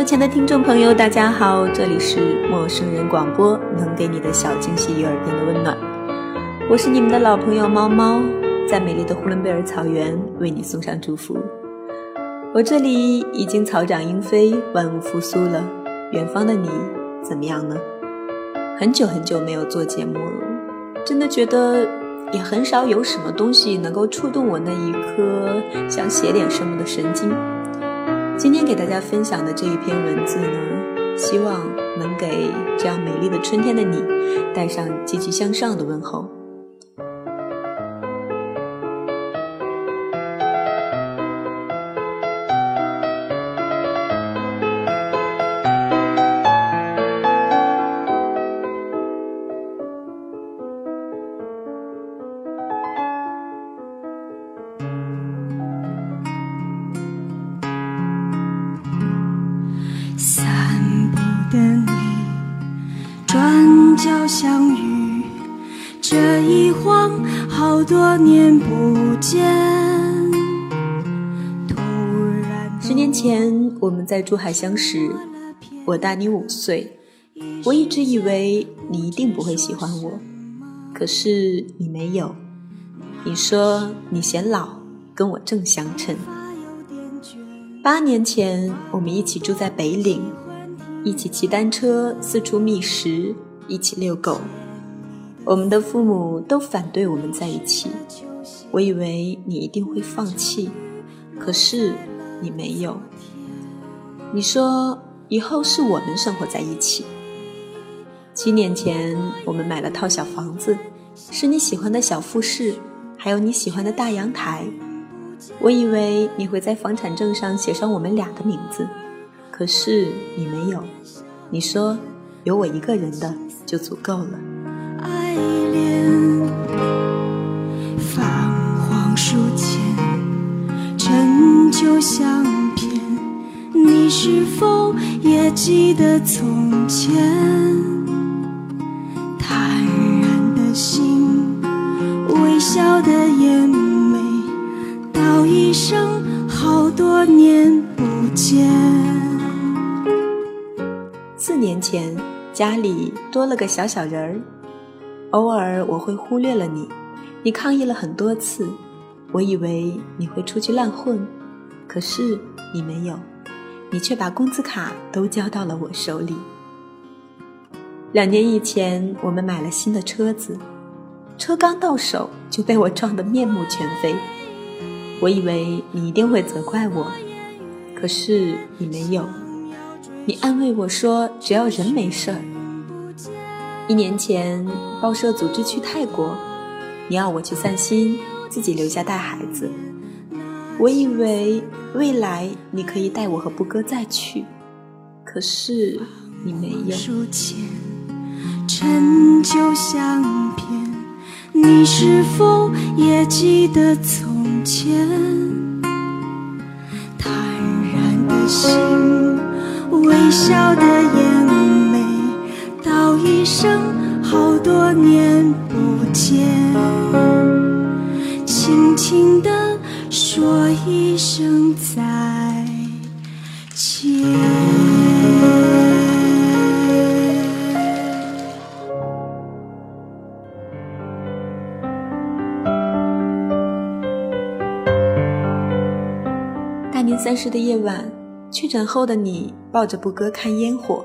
网络前的听众朋友，大家好，这里是陌生人广播，能给你的小惊喜与耳边的温暖。我是你们的老朋友猫猫，在美丽的呼伦贝尔草原为你送上祝福。我这里已经草长莺飞，万物复苏了。远方的你怎么样呢？很久很久没有做节目了，真的觉得也很少有什么东西能够触动我那一颗想写点什么的神经。今天给大家分享的这一篇文字呢，希望能给这样美丽的春天的你，带上积极向上的问候。相遇，这一晃好多年不见。十年前我们在珠海相识，我大你五岁。我一直以为你一定不会喜欢我，可是你没有。你说你显老，跟我正相称。八年前我们一起住在北岭，一起骑单车四处觅食。一起遛狗，我们的父母都反对我们在一起。我以为你一定会放弃，可是你没有。你说以后是我们生活在一起。七年前，我们买了套小房子，是你喜欢的小复式，还有你喜欢的大阳台。我以为你会在房产证上写上我们俩的名字，可是你没有。你说有我一个人的。就足够了。爱恋，泛黄书签，陈旧相片，你是否也记得从前？坦然的心，微笑的眼眉，道一声好多年不见。四年前。家里多了个小小人儿，偶尔我会忽略了你，你抗议了很多次，我以为你会出去乱混，可是你没有，你却把工资卡都交到了我手里。两年以前，我们买了新的车子，车刚到手就被我撞得面目全非，我以为你一定会责怪我，可是你没有。你安慰我说：“只要人没事儿。”一年前，报社组织去泰国，你要我去散心，自己留下带孩子。我以为未来你可以带我和布哥再去，可是你没有。陈旧相片，你是否也记得从前？坦然的心。微笑的眼，一声好多年不见，轻轻地说一声再见。大年三十的夜晚。确诊后的你抱着布哥看烟火，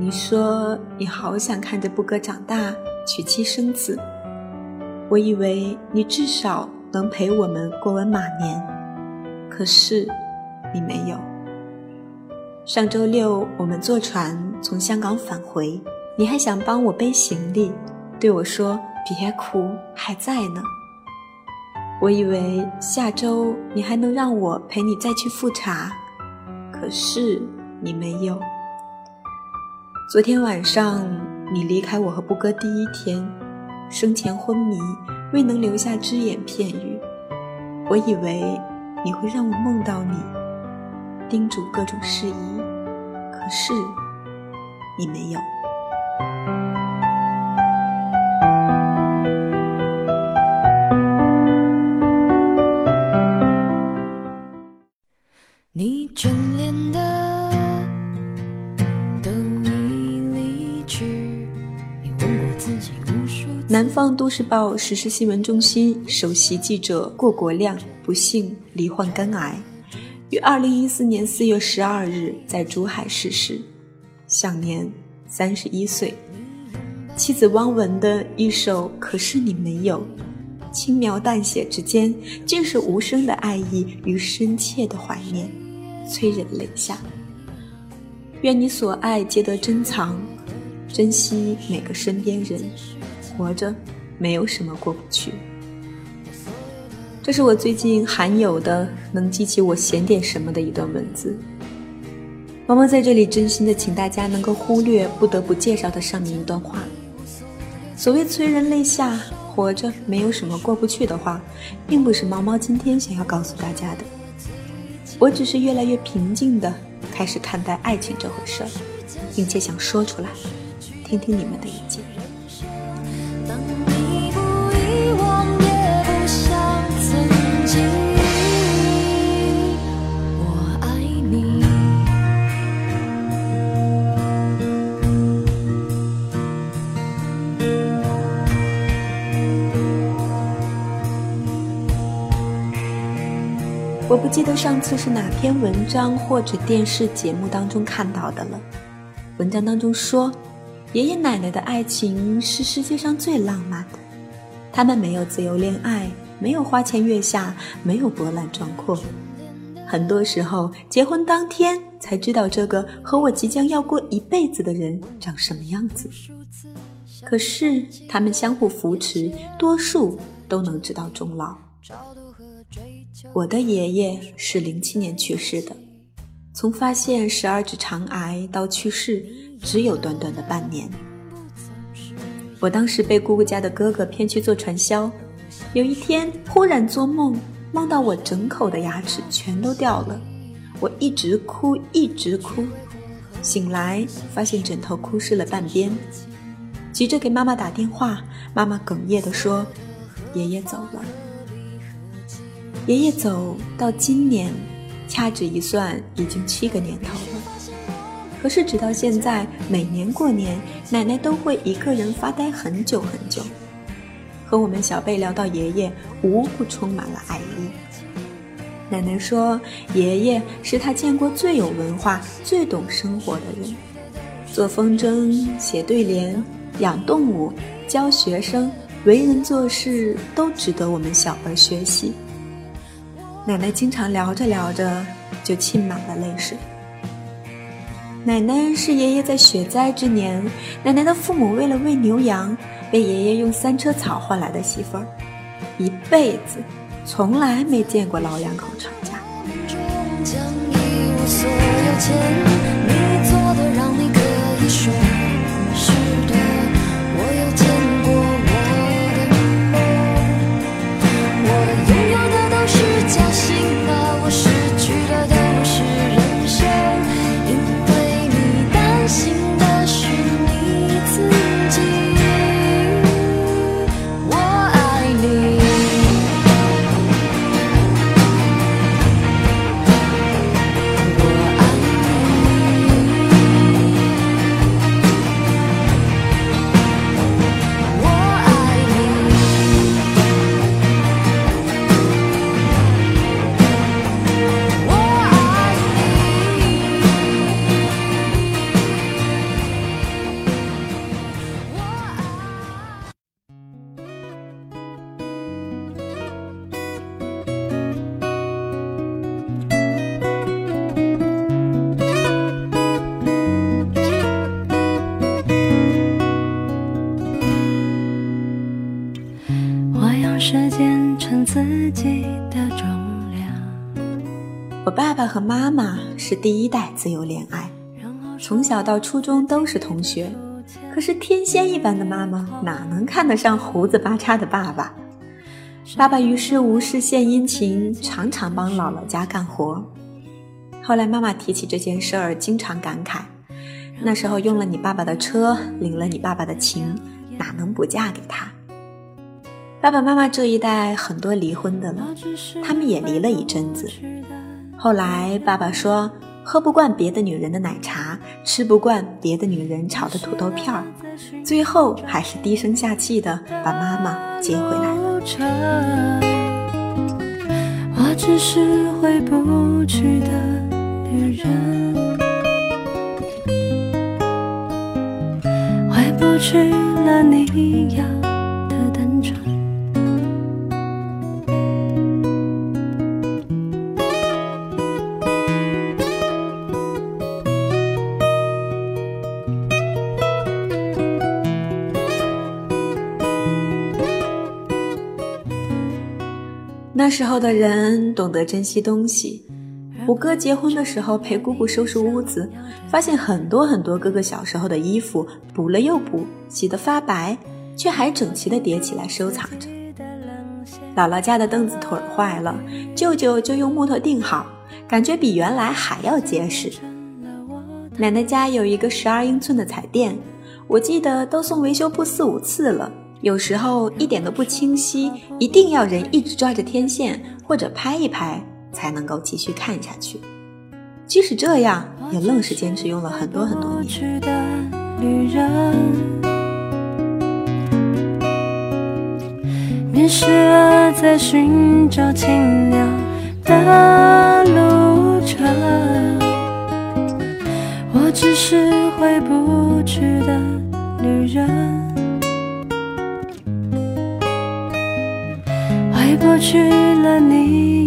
你说你好想看着布哥长大娶妻生子。我以为你至少能陪我们过完马年，可是你没有。上周六我们坐船从香港返回，你还想帮我背行李，对我说别哭，还在呢。我以为下周你还能让我陪你再去复查，可是你没有。昨天晚上你离开我和布哥第一天，生前昏迷，未能留下只言片语。我以为你会让我梦到你，叮嘱各种事宜，可是你没有。南方都市报实时新闻中心首席记者过国亮不幸罹患肝癌，于二零一四年四月十二日在珠海逝世，享年三十一岁。妻子汪文的一首《可是你没有》，轻描淡写之间，竟是无声的爱意与深切的怀念，催人泪下。愿你所爱皆得珍藏，珍惜每个身边人。活着，没有什么过不去。这是我最近罕有的能激起我写点什么的一段文字。毛毛在这里真心的请大家能够忽略不得不介绍的上面一段话。所谓催人泪下，活着没有什么过不去的话，并不是毛毛今天想要告诉大家的。我只是越来越平静的开始看待爱情这回事儿，并且想说出来，听听你们的意见。我不记得上次是哪篇文章或者电视节目当中看到的了。文章当中说，爷爷奶奶的爱情是世界上最浪漫的。他们没有自由恋爱，没有花前月下，没有波澜壮阔。很多时候，结婚当天才知道这个和我即将要过一辈子的人长什么样子。可是他们相互扶持，多数都能直到终老。我的爷爷是零七年去世的，从发现十二指肠癌到去世，只有短短的半年。我当时被姑姑家的哥哥骗去做传销，有一天忽然做梦，梦到我整口的牙齿全都掉了，我一直哭一直哭，醒来发现枕头哭湿了半边，急着给妈妈打电话，妈妈哽咽地说：“爷爷走了。”爷爷走到今年，掐指一算，已经七个年头了。可是直到现在，每年过年，奶奶都会一个人发呆很久很久。和我们小辈聊到爷爷，无不充满了爱意。奶奶说，爷爷是她见过最有文化、最懂生活的人，做风筝、写对联、养动物、教学生，为人做事都值得我们小辈学习。奶奶经常聊着聊着就沁满了泪水。奶奶是爷爷在雪灾之年，奶奶的父母为了喂牛羊，被爷爷用三车草换来的媳妇儿，一辈子从来没见过老两口吵架。将一无所有我爸爸和妈妈是第一代自由恋爱，从小到初中都是同学。可是天仙一般的妈妈哪能看得上胡子八叉的爸爸？爸爸于是无事献殷勤，常常帮姥姥家干活。后来妈妈提起这件事儿，经常感慨：那时候用了你爸爸的车，领了你爸爸的情，哪能不嫁给他？爸爸妈妈这一代很多离婚的了，他们也离了一阵子。后来爸爸说。喝不惯别的女人的奶茶，吃不惯别的女人炒的土豆片儿，最后还是低声下气的把妈妈接回来。我只是回不去的女人，回不去了你要。那时候的人懂得珍惜东西。我哥结婚的时候陪姑姑收拾屋子，发现很多很多哥哥小时候的衣服补了又补，洗得发白，却还整齐地叠起来收藏着。姥姥家的凳子腿坏了，舅舅就用木头钉好，感觉比原来还要结实。奶奶家有一个十二英寸的彩电，我记得都送维修部四五次了。有时候一点都不清晰，一定要人一直抓着天线或者拍一拍才能够继续看下去。即使这样，也愣是坚持用了很多很多年。迷失了在寻找清凉的路程，我只是回不去的女人。回不去了，你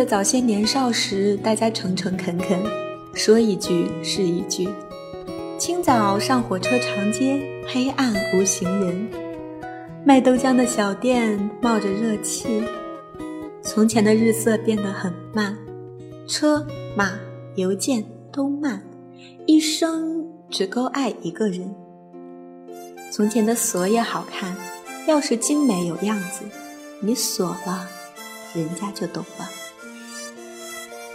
得早些年少时，大家诚诚恳恳，说一句是一句。清早上火车长街，黑暗无行人，卖豆浆的小店冒着热气。从前的日色变得很慢，车马邮件都慢，一生只够爱一个人。从前的锁也好看，钥匙精美有样子，你锁了，人家就懂了。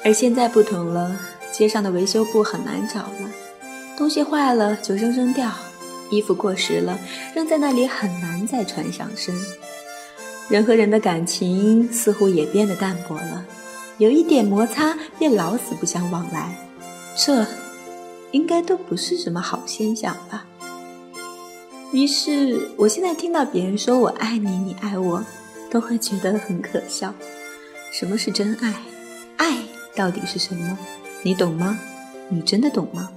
而现在不同了，街上的维修部很难找了，东西坏了就扔扔掉，衣服过时了扔在那里很难再穿上身。人和人的感情似乎也变得淡薄了，有一点摩擦便老死不相往来，这应该都不是什么好现象吧。于是，我现在听到别人说我爱你，你爱我，都会觉得很可笑。什么是真爱？爱。到底是什么？你懂吗？你真的懂吗？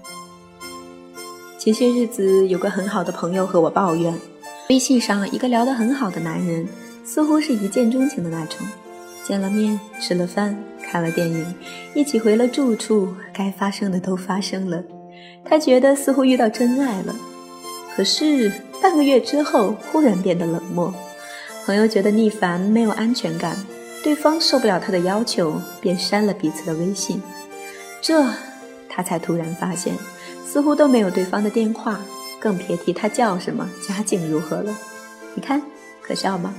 前些日子有个很好的朋友和我抱怨，微信上一个聊得很好的男人，似乎是一见钟情的那种。见了面，吃了饭，看了电影，一起回了住处，该发生的都发生了。他觉得似乎遇到真爱了。可是半个月之后，忽然变得冷漠。朋友觉得逆烦，没有安全感。对方受不了他的要求，便删了彼此的微信。这，他才突然发现，似乎都没有对方的电话，更别提他叫什么、家境如何了。你看，可笑吗？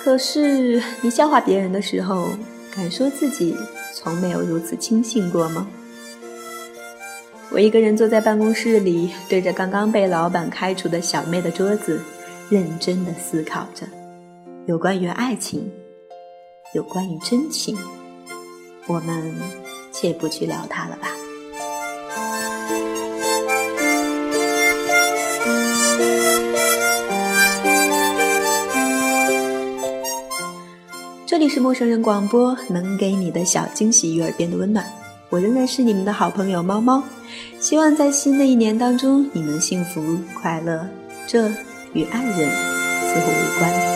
可是你笑话别人的时候，敢说自己从没有如此轻信过吗？我一个人坐在办公室里，对着刚刚被老板开除的小妹的桌子，认真的思考着，有关于爱情。有关于真情，我们且不去聊它了吧。这里是陌生人广播，能给你的小惊喜与耳边的温暖。我仍然是你们的好朋友猫猫，希望在新的一年当中你能幸福快乐。这与爱人似乎无关。